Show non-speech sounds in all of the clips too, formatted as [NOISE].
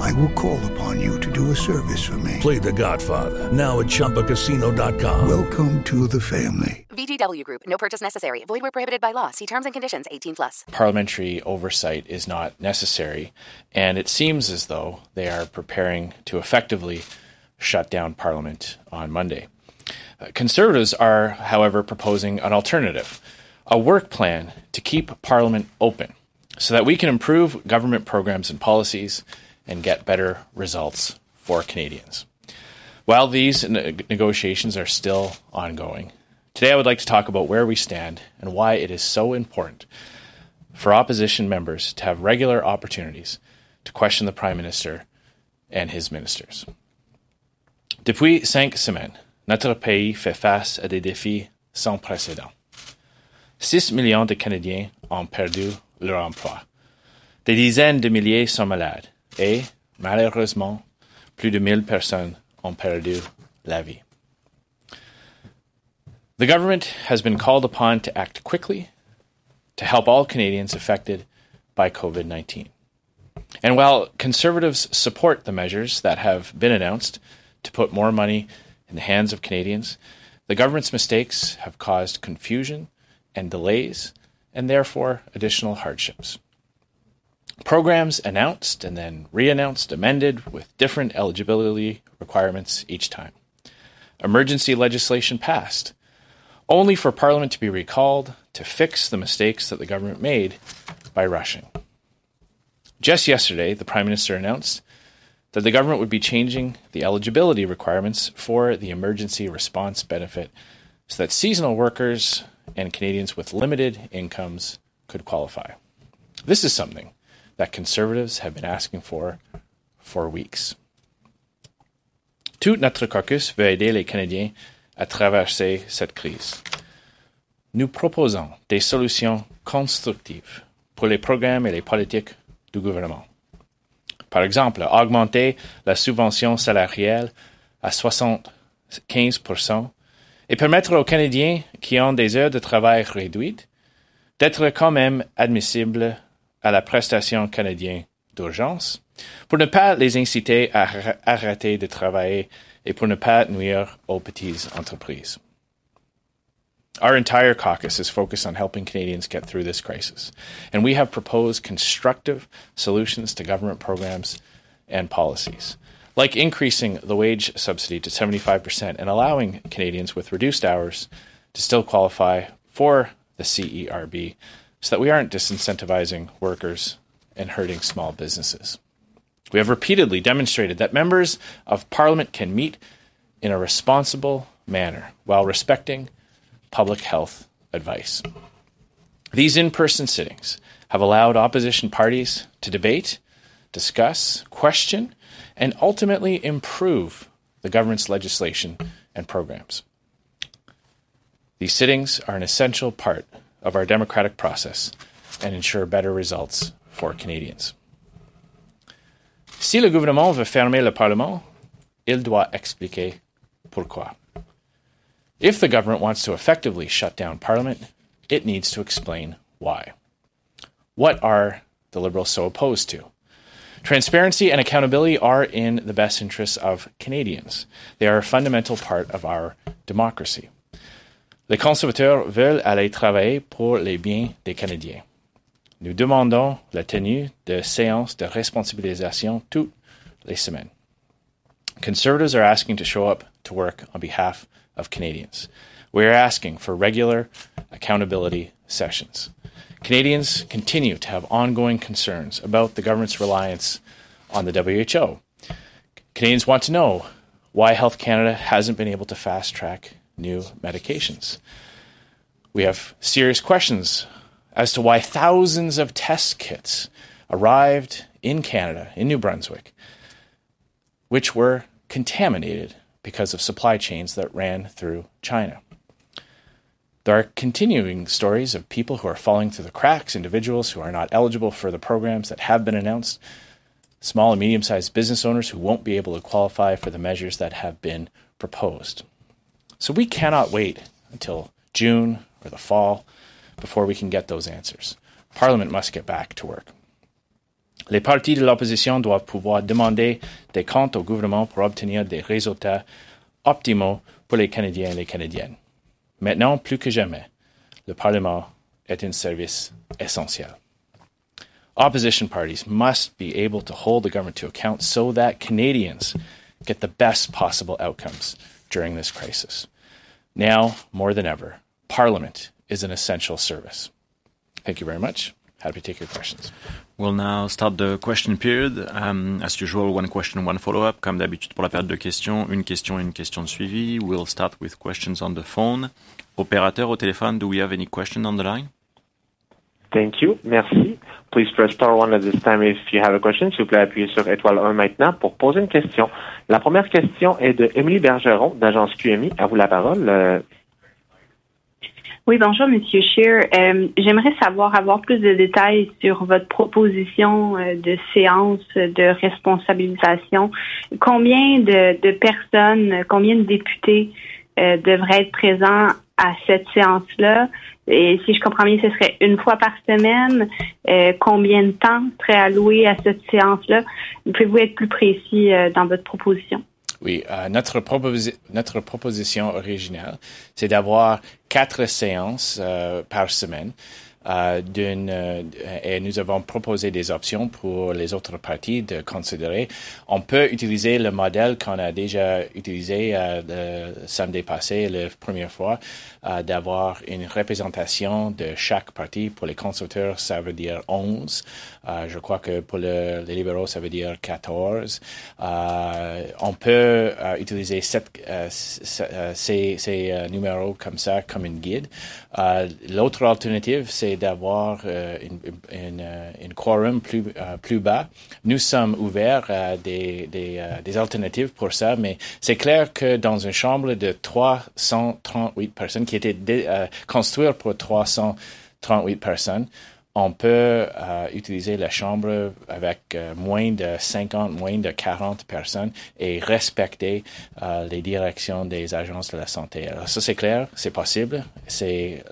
I will call upon you to do a service for me. Play The Godfather now at ChumbaCasino.com. Welcome to the family. VGW Group. No purchase necessary. Void where prohibited by law. See terms and conditions. 18 plus. Parliamentary oversight is not necessary, and it seems as though they are preparing to effectively shut down Parliament on Monday. Uh, Conservatives are, however, proposing an alternative a work plan to keep Parliament open so that we can improve government programs and policies and get better results for Canadians. While these ne- negotiations are still ongoing, today I would like to talk about where we stand and why it is so important for opposition members to have regular opportunities to question the Prime Minister and his ministers. Depuis cinq semaines, notre pays fait face à des défis sans précédent. 6 millions de Canadiens ont perdu leur emploi. Des dizaines de milliers sont malades et, malheureusement, plus de 1000 personnes ont perdu la vie. The government has been called upon to act quickly to help all Canadians affected by COVID 19. And while Conservatives support the measures that have been announced to put more money in the hands of Canadians, the government's mistakes have caused confusion and delays, and therefore additional hardships. Programs announced and then re announced, amended with different eligibility requirements each time. Emergency legislation passed, only for Parliament to be recalled to fix the mistakes that the government made by rushing. Just yesterday, the Prime Minister announced that the government would be changing the eligibility requirements for the emergency response benefit so that seasonal workers and Canadians with limited incomes could qualify. This is something that Conservatives have been asking for for weeks. Tout notre caucus veut aider les Canadiens à traverser cette crise. Nous proposons des solutions constructives pour les programmes et les politiques du gouvernement. Par exemple, augmenter la subvention salariale à 75% et permettre aux Canadiens qui ont des heures de travail réduites d'être quand même admissibles à la prestation canadienne d'urgence pour ne pas les inciter à arrêter de travailler et pour ne pas nuire aux petites entreprises. Our entire caucus is focused on helping Canadians get through this crisis, and we have proposed constructive solutions to government programs and policies like increasing the wage subsidy to 75% and allowing Canadians with reduced hours to still qualify for the CERB so that we aren't disincentivizing workers and hurting small businesses. We have repeatedly demonstrated that members of Parliament can meet in a responsible manner while respecting public health advice. These in person sittings have allowed opposition parties to debate, discuss, question, and ultimately improve the government's legislation and programs. These sittings are an essential part of our democratic process and ensure better results for Canadians. Si le gouvernement veut fermer le Parlement, il doit expliquer pourquoi. If the government wants to effectively shut down Parliament, it needs to explain why. What are the Liberals so opposed to? Transparency and accountability are in the best interests of Canadians. They are a fundamental part of our democracy. Les conservateurs veulent aller travailler pour les biens des Canadiens. Nous demandons la tenue de séances de responsabilisation toutes les semaines. Conservatives are asking to show up to work on behalf of Canadians. We are asking for regular accountability sessions. Canadians continue to have ongoing concerns about the government's reliance on the WHO. Canadians want to know why Health Canada hasn't been able to fast track new medications. We have serious questions as to why thousands of test kits arrived in Canada, in New Brunswick, which were contaminated because of supply chains that ran through China. There are continuing stories of people who are falling through the cracks, individuals who are not eligible for the programs that have been announced, small and medium sized business owners who won't be able to qualify for the measures that have been proposed. So we cannot wait until June or the fall before we can get those answers. Parliament must get back to work. Les partis de l'opposition doivent pouvoir demander des comptes au gouvernement pour obtenir des résultats optimaux pour les Canadiens et les Canadiennes. Maintenant, plus que jamais, le Parlement est un service essentiel. Opposition parties must be able to hold the government to account so that Canadians get the best possible outcomes during this crisis. Now, more than ever, Parliament is an essential service. Thank you very much. Happy to take your questions. We'll now start the question period. Um, as usual, one question, one follow-up. Comme d'habitude pour la période de questions, une question et une question de suivi. We'll start with questions on the phone. Opérateur au téléphone, do we have any question on the line? Thank you. Merci. Please press star one at this time if you have a question. S'il vous plaît, appuyez sur étoile 1 maintenant pour poser une question. La première question est de Émilie Bergeron, d'agence QMI. À vous la parole. Euh, Oui, bonjour, Monsieur Scheer. Euh, J'aimerais savoir avoir plus de détails sur votre proposition euh, de séance de responsabilisation. Combien de, personnes, combien de députés devraient être présents à cette séance-là? Et si je comprends bien, ce serait une fois par semaine. Euh, combien de temps serait alloué à cette séance-là? Pouvez-vous être plus précis euh, dans votre proposition? Oui, euh, notre, proposi- notre proposition originale, c'est d'avoir quatre séances par semaine. Euh, euh, et nous avons proposé des options pour les autres parties de considérer. On peut utiliser le modèle qu'on a déjà utilisé euh, samedi passé, la première fois, d'avoir une représentation de chaque parti. Pour les conservateurs, ça veut dire 11. Euh, je crois que pour le- les libéraux, ça veut dire 14. Euh, on peut utiliser ces, numéros comme ça, comme une guide. L'autre alternative, c'est d'avoir euh, une, une, euh, une quorum plus, euh, plus bas. Nous sommes ouverts à des, euh, des alternatives pour ça, mais c'est clair que dans une chambre de 338 personnes qui était construite pour 338 personnes, on peut euh, utiliser la chambre avec euh, moins de 50, moins de 40 personnes et respecter euh, les directions des agences de la santé. Alors ça c'est clair, c'est possible. C'est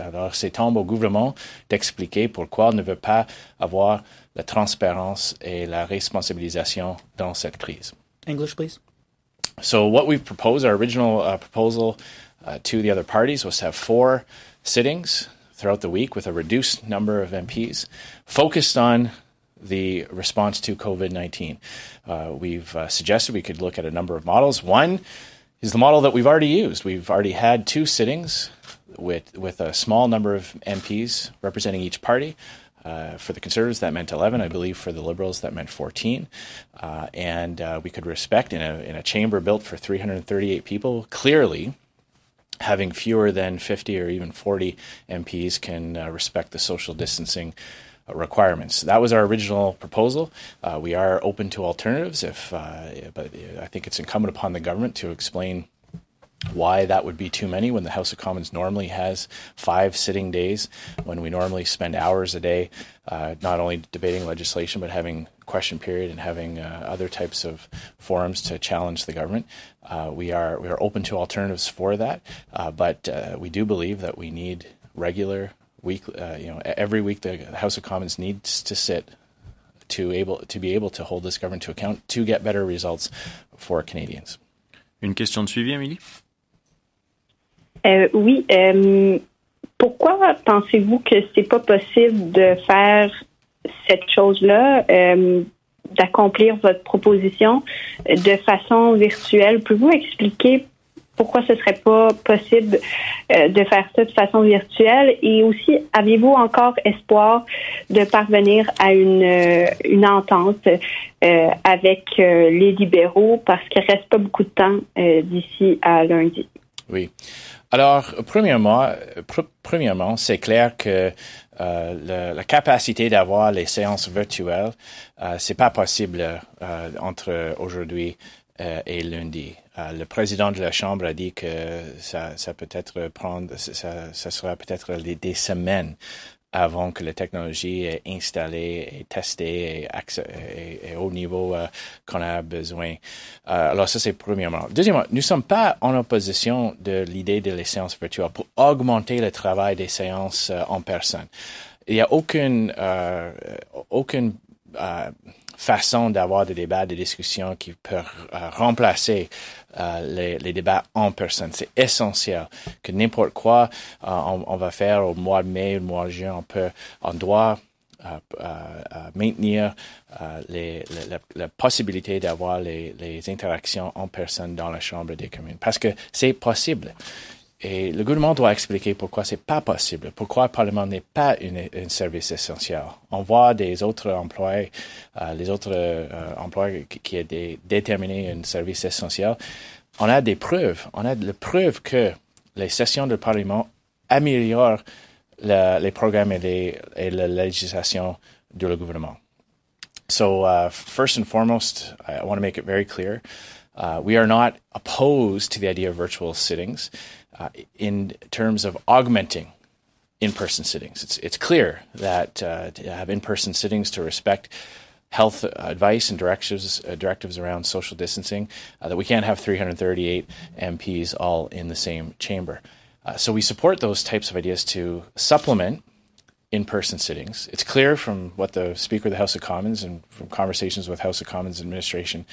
alors c'est tombe au gouvernement d'expliquer pourquoi on ne veut pas avoir la transparence et la responsabilisation dans cette crise. English, please. So what we've proposed, our original uh, proposal uh, to the other parties was to have four sittings throughout the week with a reduced number of MPs focused on the response to COVID-19. Uh, we've uh, suggested we could look at a number of models. One is the model that we've already used. We've already had two sittings with with a small number of MPs representing each party. Uh, for the Conservatives, that meant 11. I believe for the Liberals, that meant 14. Uh, and uh, we could respect in a, in a chamber built for 338 people. Clearly, having fewer than 50 or even 40 MPs can uh, respect the social distancing uh, requirements. That was our original proposal. Uh, we are open to alternatives, if, uh, but I think it's incumbent upon the government to explain why that would be too many when the House of Commons normally has five sitting days, when we normally spend hours a day uh, not only debating legislation but having question period and having uh, other types of forums to challenge the government. Uh, we are we are open to alternatives for that, uh, but uh, we do believe that we need regular week. Uh, you know, every week the House of Commons needs to sit to able to be able to hold this government to account to get better results for Canadians. Une question de suivi, Amélie? Euh, oui. euh, pourquoi pensez-vous que c'est pas possible de faire cette chose-là, euh, d'accomplir votre proposition de façon virtuelle? Pouvez-vous expliquer pourquoi ce serait pas possible euh, de faire ça de façon virtuelle? Et aussi, avez-vous encore espoir de parvenir à une, euh, une entente euh, avec les libéraux? Parce qu'il reste pas beaucoup de temps d'ici à lundi? Oui. Alors, premièrement, euh, pr- premièrement, c'est clair que euh, la capacité d'avoir les séances virtuelles, euh, c'est pas possible euh, entre aujourd'hui et lundi. le président de la Chambre a dit que ça, ça peut être prendre, ça, ça sera peut-être des semaines avant que la technologie est installée et testée et, au niveau euh, qu'on a besoin. Euh, alors ça, c'est premièrement. Deuxièmement, nous ne sommes pas en opposition de l'idée de les séances virtuelles pour augmenter le travail des séances euh, en personne. Il n'y a aucune, aucune façon d'avoir des débats, des discussions qui peuvent remplacer euh, les, débats en personne. C'est essentiel que n'importe quoi euh, on, va faire au mois de mai, au mois de juin, on peut, on doit euh, maintenir la, possibilité d'avoir les, interactions en personne dans la Chambre des communes. Parce que c'est possible. Et le gouvernement doit expliquer pourquoi c'est pas possible, pourquoi le Parlement n'est pas un service essentiel. On voit des autres emplois, euh, les autres euh, emplois qui, qui est déterminé un service essentiel. On a des preuves, on a des preuves que les sessions du Parlement améliorent les programmes et, et, la législation du gouvernement. So, uh, first and foremost, I want to make it very clear. Uh, we are not opposed to the idea of virtual sittings uh, in terms of augmenting in-person sittings. It's it's clear that uh, to have in-person sittings to respect health advice and directives uh, directives around social distancing uh, that we can't have 338 MPs all in the same chamber. Uh, so we support those types of ideas to supplement in-person sittings. It's clear from what the Speaker of the House of Commons and from conversations with House of Commons administration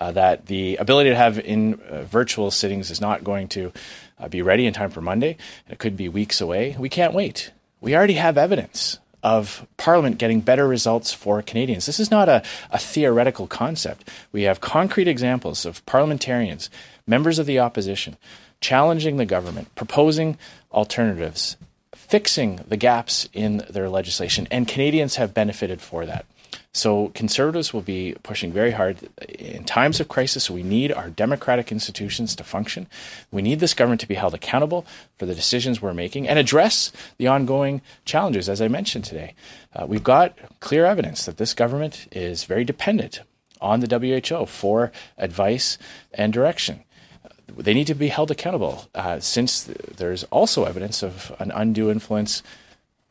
uh, that the ability to have in uh, virtual sittings is not going to uh, be ready in time for Monday. It could be weeks away. We can't wait. We already have evidence of Parliament getting better results for Canadians. This is not a, a theoretical concept. We have concrete examples of parliamentarians, members of the opposition, challenging the government, proposing alternatives, fixing the gaps in their legislation, and Canadians have benefited for that. So conservatives will be pushing very hard in times of crisis. We need our democratic institutions to function. We need this government to be held accountable for the decisions we're making and address the ongoing challenges, as I mentioned today. Uh, we've got clear evidence that this government is very dependent on the WHO for advice and direction they need to be held accountable uh, since there's also evidence of an undue influence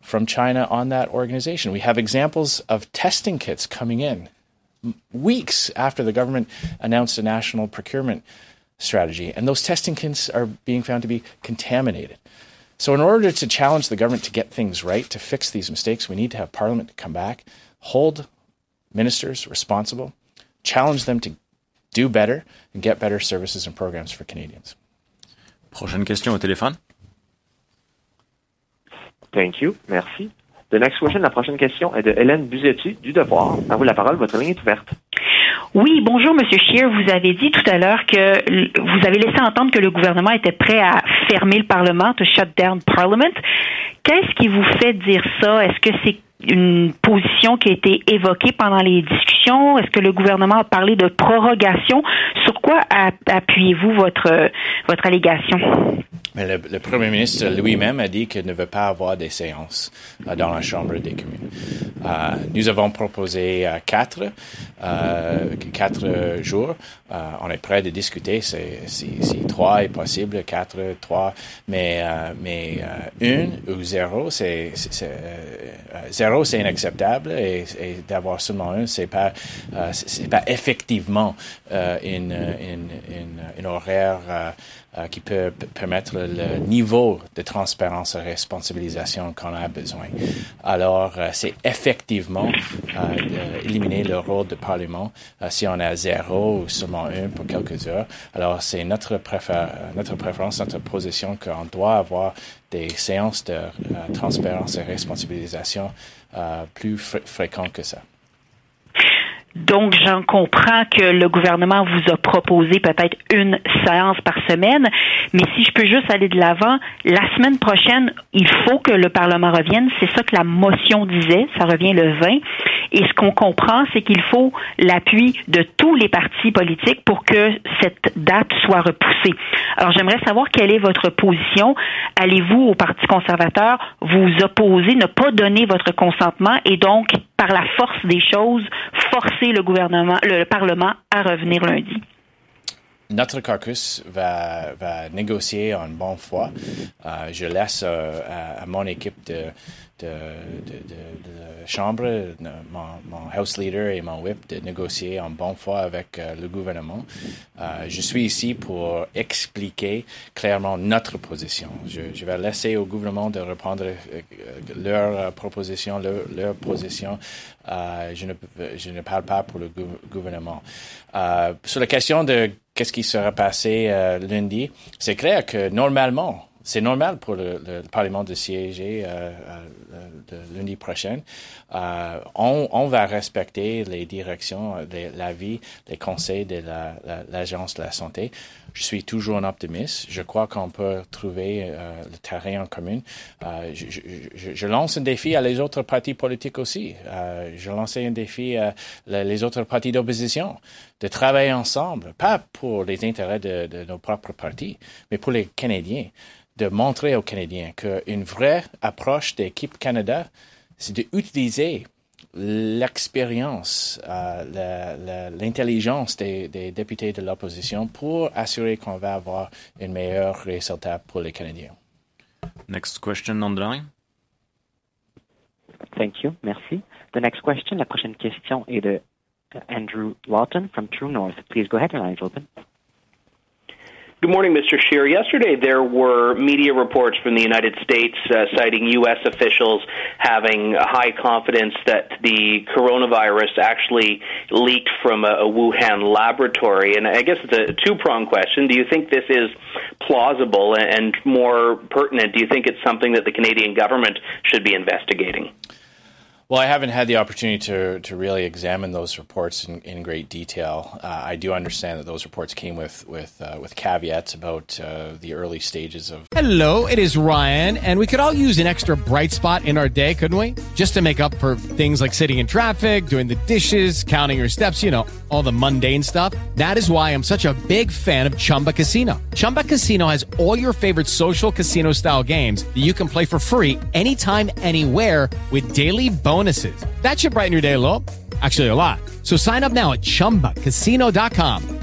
from China on that organization. We have examples of testing kits coming in weeks after the government announced a national procurement strategy, and those testing kits are being found to be contaminated. So, in order to challenge the government to get things right, to fix these mistakes, we need to have Parliament to come back, hold ministers responsible, challenge them to do better and get better services and programs for Canadians. Prochaine question au téléphone. Thank you. Merci. The next question, la prochaine question est de Hélène Buzetti du Devoir. À vous la parole, votre ligne est ouverte. Oui, bonjour, Monsieur Scheer. Vous avez dit tout à l'heure que vous avez laissé entendre que le gouvernement était prêt à fermer le Parlement, to shut down Parliament. Qu'est-ce qui vous fait dire ça? Est-ce que c'est une position qui a été évoquée pendant les discussions? Est-ce que le gouvernement a parlé de prorogation? Sur quoi appuyez-vous votre, votre allégation? Le, Premier ministre lui-même a dit qu'il ne veut pas avoir des séances euh, dans la Chambre des communes. Euh, nous avons proposé euh, quatre, quatre jours. On est prêt de discuter. Si, trois est possible, quatre, trois, mais, mais une ou zéro, c'est zéro, c'est inacceptable. Et, d'avoir seulement un, c'est pas c'est pas effectivement une, une, une, une horaire euh, qui peut permettre le niveau de transparence et responsabilisation qu'on a besoin. Alors, euh, c'est effectivement euh, éliminer le rôle du Parlement si on a zéro ou seulement un pour quelques heures. Alors, c'est notre, notre préférence, notre position qu'on doit avoir des séances de transparence et responsabilisation plus fréquentes que ça. Donc, j'en comprends que le gouvernement vous a proposé peut-être une séance par semaine, mais si je peux juste aller de l'avant, la semaine prochaine, il faut que le Parlement revienne. C'est ça que la motion disait. Ça revient le 20. Et ce qu'on comprend, c'est qu'il faut l'appui de tous les partis politiques pour que cette date soit repoussée. Alors, j'aimerais savoir quelle est votre position. Allez-vous au Parti conservateur vous opposer, ne pas donner votre consentement et donc, par la force des choses, forcer le gouvernement, le Parlement à revenir lundi? notre caucus va, négocier en bonne foi. Euh, je laisse euh, à, à, mon équipe de, de, de, chambre, mon, mon, House Leader et mon Whip, de négocier en bonne foi avec euh, le gouvernement. Euh, je suis ici pour expliquer clairement notre position. Je, je vais laisser au gouvernement de reprendre euh, leur proposition, leur, leur position. je, ne, je ne parle pas pour le gouvernement. sur la question de qu'est-ce qui sera passé lundi, c'est clair que normalement, c'est normal pour le, le, Parlement de siéger euh, euh, lundi prochain. Euh, on, on, va respecter les directions, l'avis, les conseils de l'Agence la, de la santé. Je suis toujours un optimiste. Je crois qu'on peut trouver euh, le terrain en commun. Euh, je, je, je, lance un défi à les autres partis politiques aussi. Je lance un défi à les autres partis d'opposition de travailler ensemble, pas pour les intérêts de, de nos propres partis, mais pour les Canadiens de montrer aux Canadiens qu'une vraie approche d'équipe Canada, c'est d'utiliser l'expérience, euh, l'intelligence des, des, députés de l'opposition pour assurer qu'on va avoir un meilleur résultat pour les Canadiens. Next question on the line. Thank you. Merci. The next question, la prochaine question est de Andrew Lawton from True North. Please go ahead, your line is open. Good morning, Mr. Scheer. Yesterday, there were media reports from the United States uh, citing U.S. officials having high confidence that the coronavirus actually leaked from a, a Wuhan laboratory. And I guess it's a two pronged question. Do you think this is plausible? And more pertinent, do you think it's something that the Canadian government should be investigating? Well, I haven't had the opportunity to, to really examine those reports in, in great detail. Uh, I do understand that those reports came with with uh, with caveats about uh, the early stages of. Hello, it is Ryan, and we could all use an extra bright spot in our day, couldn't we? Just to make up for things like sitting in traffic, doing the dishes, counting your steps, you know, all the mundane stuff. That is why I'm such a big fan of Chumba Casino. Chumba Casino has all your favorite social casino style games that you can play for free anytime, anywhere, with daily bonus bonuses. That should brighten your day a little. Actually, a lot. So sign up now at ChumbaCasino.com.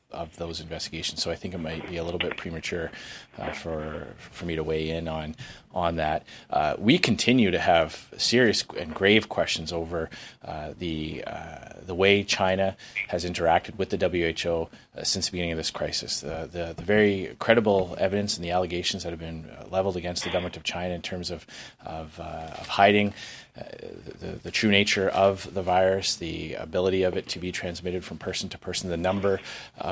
of those investigations. So I think it might be a little bit premature uh, for, for me to weigh in on, on that. Uh, we continue to have serious and grave questions over uh, the, uh, the way China has interacted with the WHO uh, since the beginning of this crisis. The, the, the, very credible evidence and the allegations that have been uh, leveled against the government of China in terms of, of, of hiding uh, the, the, true nature of the virus, the ability of it to be transmitted from person to person, the number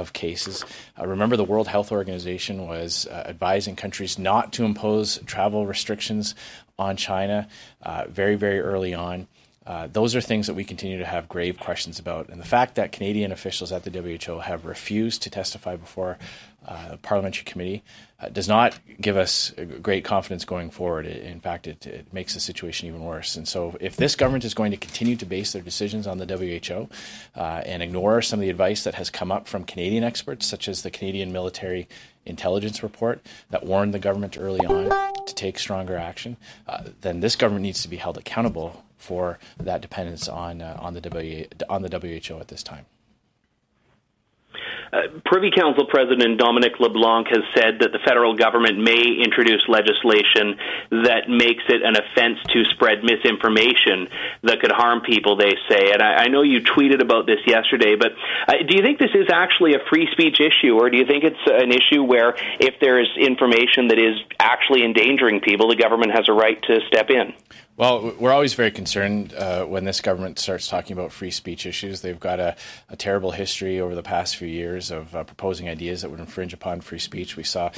of cases. Uh, remember, the World Health Organization was uh, advising countries not to impose travel restrictions on China very, very early on. Uh, those are things that we continue to have grave questions about. And the fact that Canadian officials at the WHO have refused to testify before uh, parliamentary committee uh, does not give us great confidence going forward. It, in fact, it, it, makes the situation even worse. And so, if this government is going to continue to base their decisions on the WHO uh, and ignore some of the advice that has come up from Canadian experts, such as the Canadian Military Intelligence Report that warned the government early on to take stronger action, uh, then this government needs to be held accountable for that dependence on uh, on the w, on the WHO at this time. Uh, Privy Council President Dominic LeBlanc has said that the federal government may introduce legislation that makes it an offense to spread misinformation that could harm people, they say. And I, I know you tweeted about this yesterday, but uh, do you think this is actually a free speech issue, or do you think it's an issue where if there is information that is actually endangering people, the government has a right to step in? Well, we're always very concerned uh, when this government starts talking about free speech issues. They've got a, a terrible history over the past few years of uh, proposing ideas that would infringe upon free speech. We saw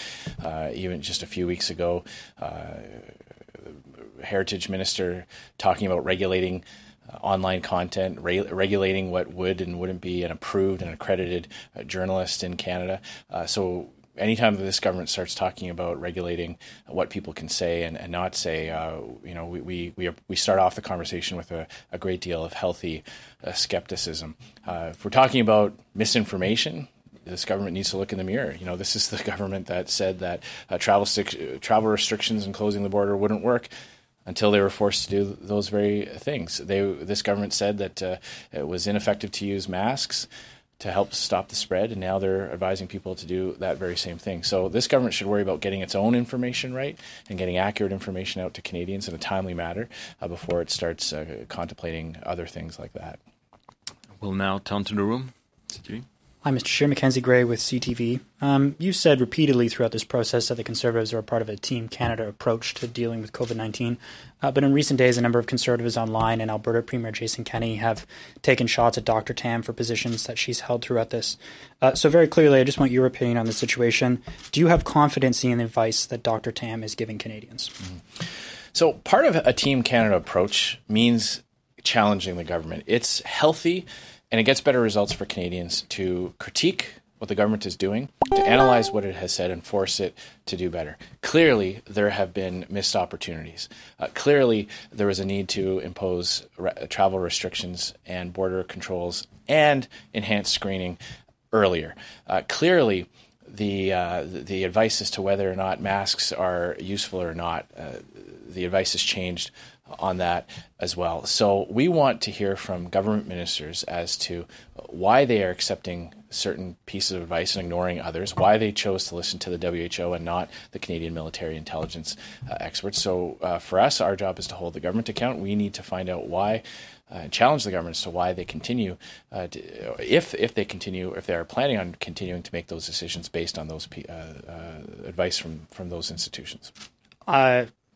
uh, even just a few weeks ago, uh, Heritage Minister talking about regulating uh, online content, re- regulating what would and wouldn't be an approved and accredited uh, journalist in Canada. Uh, so anytime this government starts talking about regulating what people can say and, and not say, uh, you know, we, we, we, we, start off the conversation with a, a great deal of healthy uh, skepticism. Uh, if we're talking about misinformation, this government needs to look in the mirror. You know, this is the [LAUGHS] government that said that uh, travel travel restrictions and closing the border wouldn't work until they were forced to do those very things. They this government said that uh, it was ineffective to use masks to help stop the spread, and now they're advising people to do that very same thing. So this government should worry about getting its own information right and getting accurate information out to Canadians in a timely manner uh, before it starts uh, contemplating other things like that. We'll now turn to the room. Hi, Mr. Scheer. Mackenzie Gray with CTV. Um, you said repeatedly throughout this process that the Conservatives are a part of a Team Canada approach to dealing with COVID 19. Uh, but in recent days, a number of Conservatives online and Alberta Premier Jason Kenney have taken shots at Dr. Tam for positions that she's held throughout this. Uh, so, very clearly, I just want your opinion on the situation. Do you have confidence in the advice that Dr. Tam is giving Canadians? Mm-hmm. So, part of a Team Canada approach means challenging the government. It's healthy and it gets better results for Canadians to critique what the government is doing, to analyze what it has said and force it to do better. Clearly, there have been missed opportunities. Uh, clearly, there was a need to impose re- travel restrictions and border controls and enhanced screening earlier. Uh, clearly, the uh, the advice as to whether or not masks are useful or not, uh, the advice has changed on that as well. So we want to hear from government ministers as to why they are accepting certain pieces of advice and ignoring others, why they chose to listen to the WHO and not the Canadian military intelligence uh, experts. So uh, for us, our job is to hold the government account. We need to find out why. Uh, challenge the government as to why they continue, uh, to, if if they continue, if they are planning on continuing to make those decisions based on those uh, uh, advice from from those institutions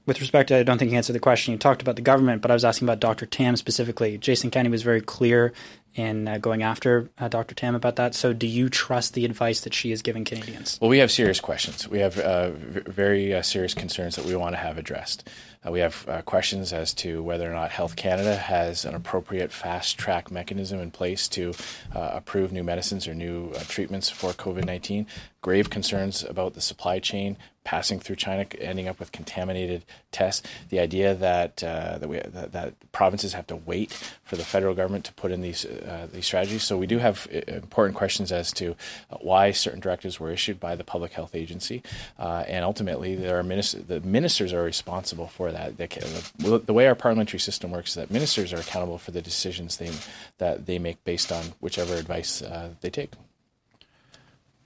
with respect, I don't think you answered the question. You talked about the government, but I was asking about Dr. Tam specifically. Jason Kenney was very clear in uh, going after uh, Dr. Tam about that. So, do you trust the advice that she is giving Canadians? Well, we have serious questions. We have uh, v- very uh, serious concerns that we want to have addressed. Uh, we have uh, questions as to whether or not Health Canada has an appropriate fast track mechanism in place to approve new medicines or new treatments for COVID 19 grave concerns about the supply chain passing through China, ending up with contaminated tests. The idea that that, we, that, that provinces have to wait for the federal government to put in these uh, these strategies. So we do have uh, important questions as to why certain directives were issued by the Public Health Agency, uh, and ultimately there are minister- the ministers are responsible for that. The, the, way our parliamentary system works is that ministers are accountable for the decisions they that they make based on whichever advice uh, they take.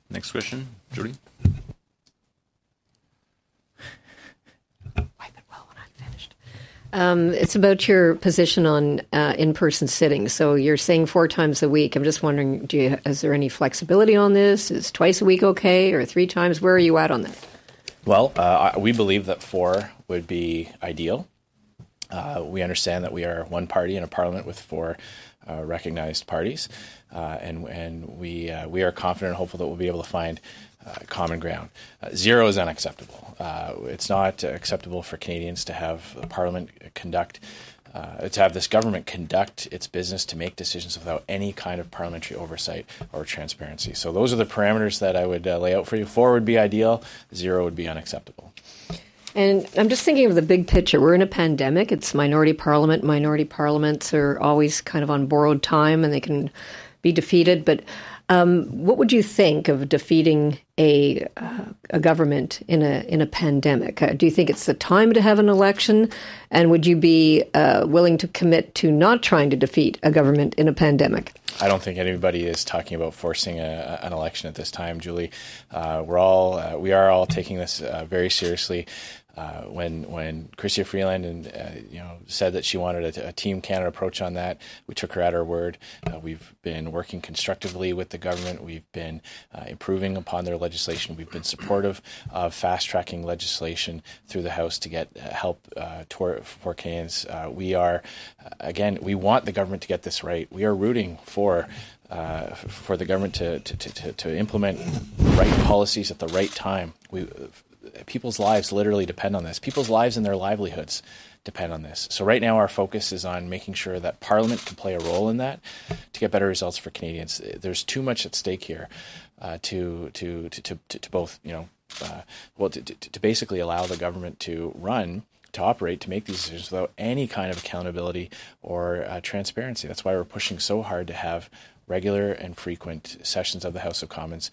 Next question, Julie. Um, it's about your position on uh, in-person sitting. So you're saying four times a week. I'm just wondering, do you, is there any flexibility on this? Is twice a week okay, or three times? Where are you at on that? Well, uh, we believe that four would be ideal. Uh, we understand that we are one party in a parliament with four uh, recognized parties, uh, and and we uh, we are confident and hopeful that we'll be able to find uh, common ground. Uh, zero is unacceptable. Uh, it's not acceptable for Canadians to have Parliament conduct. to have this government conduct its business to make decisions without any kind of parliamentary oversight or transparency. So, those are the parameters that I would lay out for you. Four would be ideal, zero would be unacceptable. And I'm just thinking of the big picture. We're in a pandemic. It's minority parliament. Minority parliaments are always kind of on borrowed time and they can be defeated. But um, what would you think of defeating a uh, a government in a in a pandemic? Uh, do you think it's the time to have an election? And would you be uh, willing to commit to not trying to defeat a government in a pandemic? I don't think anybody is talking about forcing a, an election at this time, Julie. Uh, we're all uh, we are all taking this uh, very seriously. Uh, when when Chrystia Freeland and uh, you know said that she wanted a, a, Team Canada approach on that, we took her at her word. Uh, we've been working constructively with the government. We've been uh, improving upon their legislation. We've been supportive of fast tracking legislation through the House to get uh, help toward, for Canadians. we are again, we want the government to get this right. We are rooting for. Uh, for the government to, to, to, to implement right policies at the right time. We, People's lives literally depend on this. People's lives and their livelihoods depend on this. So right now, our focus is on making sure that Parliament can play a role in that to get better results for Canadians. There's too much at stake here uh, to, to, to, to, to both, you know, uh, well, to, to, to basically allow the government to run to operate to make these decisions without any kind of accountability or uh, transparency. That's why we're pushing so hard to have regular and frequent sessions of the House of Commons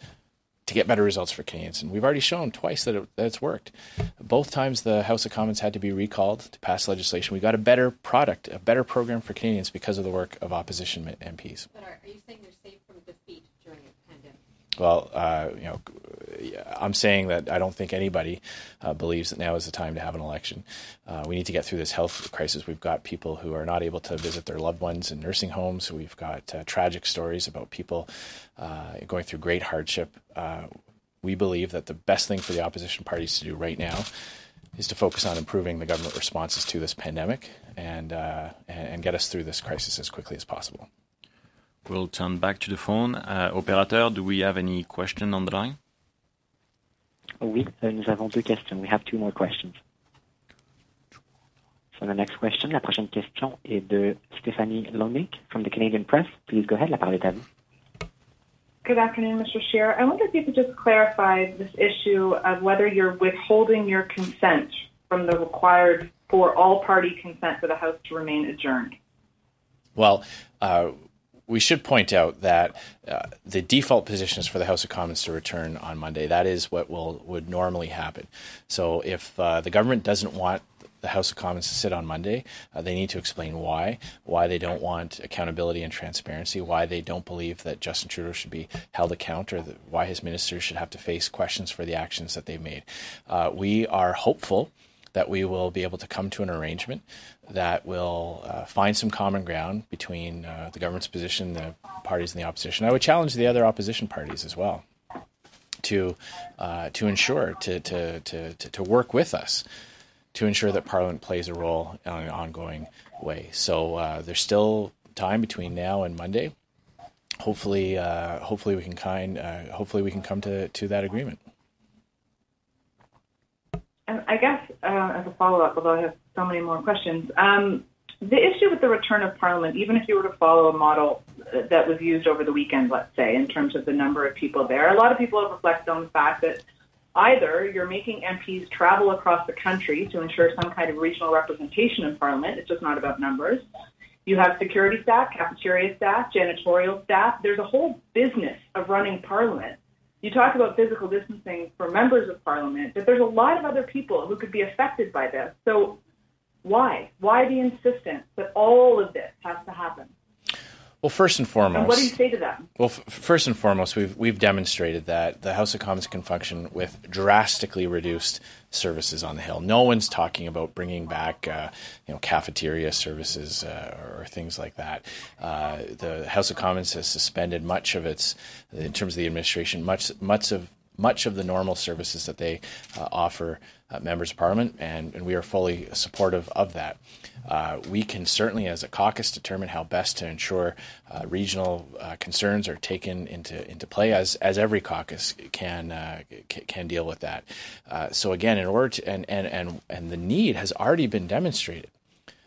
to get better results for Canadians. And we've already shown twice that, it, that it's worked. Both times the House of Commons had to be recalled to pass legislation. We got a better product, a better program for Canadians because of the work of opposition MPs. But are, are you saying they're safe from defeat during a pandemic? Well, uh, you know, I'm saying that I don't think anybody uh, believes that now is the time to have an election. Uh, we need to get through this health crisis. We've got people who are not able to visit their loved ones in nursing homes. We've got uh, tragic stories about people uh, going through great hardship. Uh, we believe that the best thing for the opposition parties to do right now is to focus on improving the government responses to this pandemic and, uh, and get us through this crisis as quickly as possible. We'll turn back to the phone. Operator, do we have any question on the line? Oui, euh, nous avons deux questions. We have two more questions. So the next question, la prochaine question est de Stephanie Lonick from the Canadian Press. Please go ahead, la parole est à vous. Good afternoon, Mr. Scheer. I wonder if you could just clarify this issue of whether you're withholding your consent from the required for all party consent for the House to remain adjourned. Well, uh, we should point out that uh, the default position is for the House of Commons to return on Monday. That is what will would normally happen. So if uh, the government doesn't want the House of Commons to sit on Monday, uh, they need to explain why, why they don't want accountability and transparency, why they don't believe that Justin Trudeau should be held account, or why his ministers should have to face questions for the actions that they've made. Uh, we are hopeful that we will be able to come to an arrangement that will uh, find some common ground between uh, the government's position, the parties in the opposition. I would challenge the other opposition parties as well to uh, to ensure to, to, to, to, work with us to ensure that Parliament plays a role in an ongoing way. So uh, there's still time between now and Monday. Hopefully, uh, hopefully we can kind, uh, hopefully we can come to, to that agreement. And I guess uh, as a follow up, although I have so many more questions, um, the issue with the return of Parliament, even if you were to follow a model that was used over the weekend, let's say, in terms of the number of people there, a lot of people have reflected on the fact that either you're making MPs travel across the country to ensure some kind of regional representation in Parliament, it's just not about numbers. You have security staff, cafeteria staff, janitorial staff. There's a whole business of running Parliament you talk about physical distancing for members of parliament, but there's a lot of other people who could be affected by this. So why? Why the insistence that all of this has to happen? Well, first and foremost, and what do you say to them? Well, f- first and foremost, we've we've demonstrated that the House of Commons can function with drastically reduced services on the Hill. No one's talking about bringing back, uh, you know, cafeteria services uh, or things like that. Uh, the House of Commons has suspended much of its, in terms of the administration, much much of much of the normal services that they uh, offer uh, members of parliament, and, and, we are fully supportive of that. Uh, we can certainly, as a caucus, determine how best to ensure uh, regional uh, concerns are taken into into play, as as every caucus can uh, c- can deal with that. Uh, so again, in order to and, and and and the need has already been demonstrated.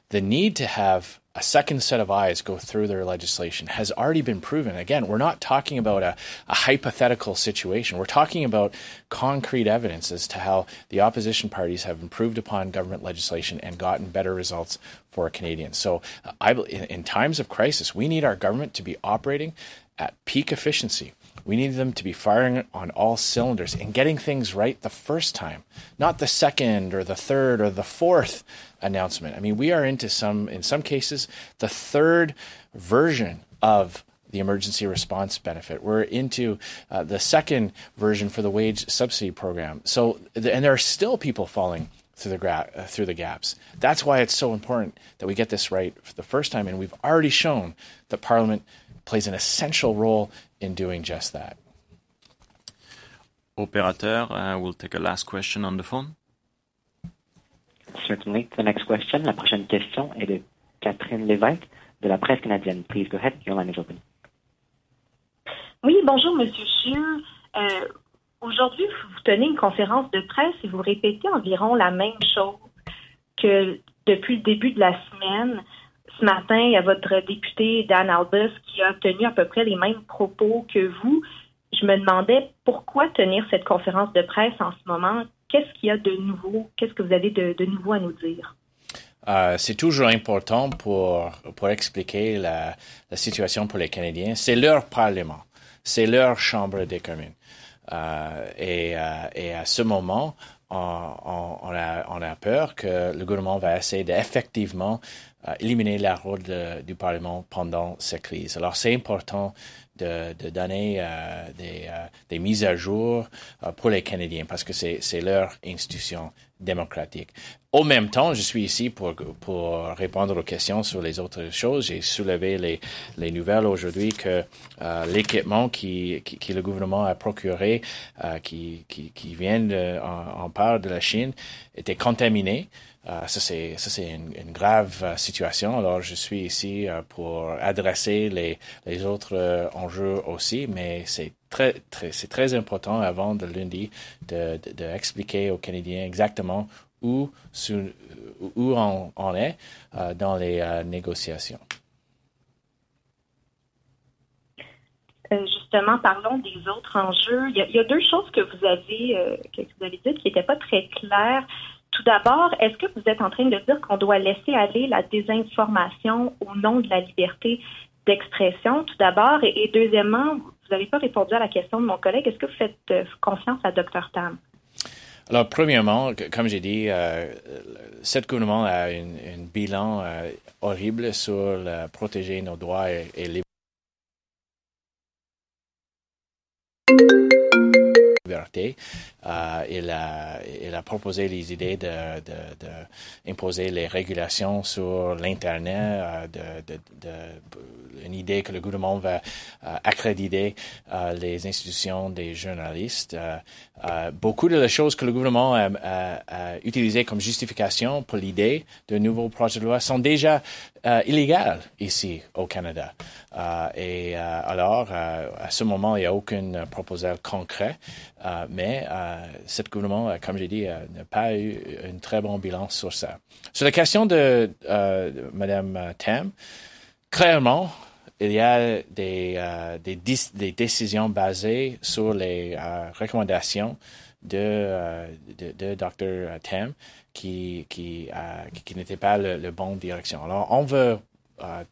The need to have a second set of eyes go through their legislation has already been proven. Again, we're not talking about a, a, hypothetical situation. We're talking about concrete evidence as to how the opposition parties have improved upon government legislation and gotten better results for Canadians. So, uh, I, in, in times of crisis, we need our government to be operating at peak efficiency. We need them to be firing on all cylinders and getting things right the first time, not the second or the third or the fourth announcement. I mean, we are into some, in some cases, the third version of the emergency response benefit. We're into uh, the second version for the wage subsidy program. So, and there are still people falling through the gra- uh, through the gaps. That's why it's so important that we get this right for the first time, and we've already shown that Parliament plays an essential role in doing just that. Operator, uh, we'll take a last question on the phone. Certainly. The next question, la prochaine question est de Catherine Lévesque de la presse canadienne. Please go ahead. Your line is open. Oui, bonjour, Monsieur Scheer. Euh, au aujourd'hui, vous tenez une conférence de presse et vous répétez environ la même chose que depuis le début de la semaine. Ce matin, il y a votre député Dan Albus qui a tenu à peu près les mêmes propos que vous. Je me demandais pourquoi tenir cette conférence de presse en ce moment? Qu'est-ce qu'il y a de nouveau? Qu'est-ce que vous avez de, nouveau à nous dire? Euh, c'est toujours important pour, pour expliquer la, situation pour les Canadiens. C'est leur Parlement, c'est leur Chambre des communes. Euh, euh, et, à ce moment, on, on, a, on, a, peur que le gouvernement va essayer d'effectivement euh, éliminer la rôle du Parlement pendant cette crise. Alors c'est important de, donner euh, des, euh, des, mises à jour pour les Canadiens parce que c'est leur institution démocratique. Au même temps, je suis ici pour, pour répondre aux questions sur les autres choses. J'ai soulevé les, les nouvelles aujourd'hui que euh, l'équipement qui, qui, qui, le gouvernement a procuré, euh, qui, qui, qui vient de, en, en part de la Chine, était contaminé. Euh, ça, c'est, ça, c'est une, une grave euh, situation. Alors, je suis ici euh, pour adresser les, les autres euh, enjeux aussi, mais c'est c'est très important avant de lundi de, de, expliquer aux Canadiens exactement où, on, est euh, dans les négociations. justement, parlons des autres enjeux. Il y a, il y a deux choses que vous avez, que vous avez dites qui n'étaient pas très claires. Tout d'abord, est-ce que vous êtes en train de dire qu'on doit laisser aller la désinformation au nom de la liberté d'expression, tout d'abord? Et, et, deuxièmement, vous n'avez pas répondu à la question de mon collègue. Est-ce que vous faites euh, confiance à Dr. Tam? Alors, premièrement, comme j'ai dit, euh, gouvernement a un bilan euh, horrible sur protéger nos droits et, et les Euh, il, a, proposé les idées de, de, imposer les régulations sur l'Internet, euh, une idée que le gouvernement va euh, accréditer les institutions des journalistes. Beaucoup de choses que le gouvernement a, a utilisées comme justification pour l'idée de nouveaux projets de loi sont déjà illégales ici au Canada. et alors, à ce moment, il n'y a aucune proposition concrète, mais ce gouvernement, comme j'ai dit, n'a pas eu un très bon bilan sur ça. Sur la question de euh, Mme Tam, clairement, il y a des, euh, des, décisions basées sur les euh, recommandations de, de, de, Dr. Tam qui, qui, qui n'étaient pas le, le bon direction. Alors, on veut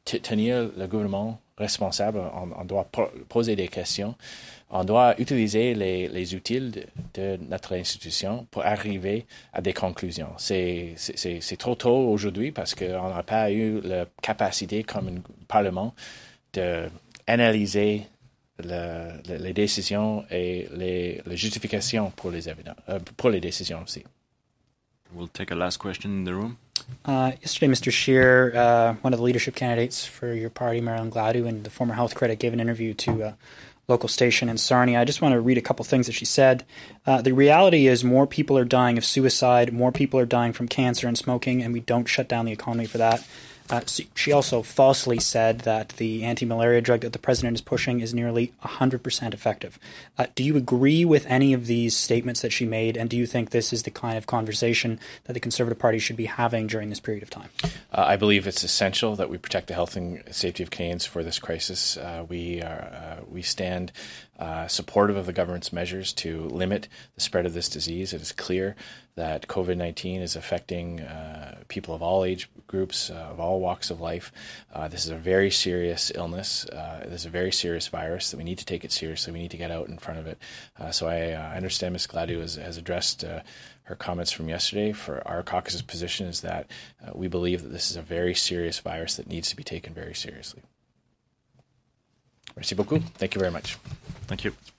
tenir le gouvernement responsable, on, on doit poser des questions on doit utiliser les, les outils de, de, notre institution pour arriver à des conclusions. C'est trop tôt aujourd'hui parce qu'on n'a pas eu la capacité comme un Parlement d'analyser le, le, les décisions et les, les justifications pour les, évidents, euh, pour les décisions aussi. We'll take a last question in the room. Uh, yesterday, Mr. Scheer, uh, one of the leadership candidates for your party, Marilyn Gladu, and the former health critic, gave an interview to a local station in Sarnia. I just want to read a couple things that she said. Uh, the reality is more people are dying of suicide, more people are dying from cancer and smoking, and we don't shut down the economy for that. Uh, she also falsely said that the anti malaria drug that the president is pushing is nearly 100% effective. Uh, do you agree with any of these statements that she made, and do you think this is the kind of conversation that the Conservative Party should be having during this period of time? Uh, I believe it's essential that we protect the health and safety of Canadians for this crisis. Uh, we, are, uh, we stand uh, supportive of the government's measures to limit the spread of this disease. It is clear that COVID 19 is affecting uh, people of all age groups, uh, of all walks of life. Uh, this is a very serious illness. Uh, this is a very serious virus that we need to take it seriously. We need to get out in front of it. Uh, so I, understand Ms. Gladu has, has addressed her comments from yesterday. For our caucus's position is that we believe that this is a very serious virus that needs to be taken very seriously. Merci beaucoup. Thank you very much. Thank you.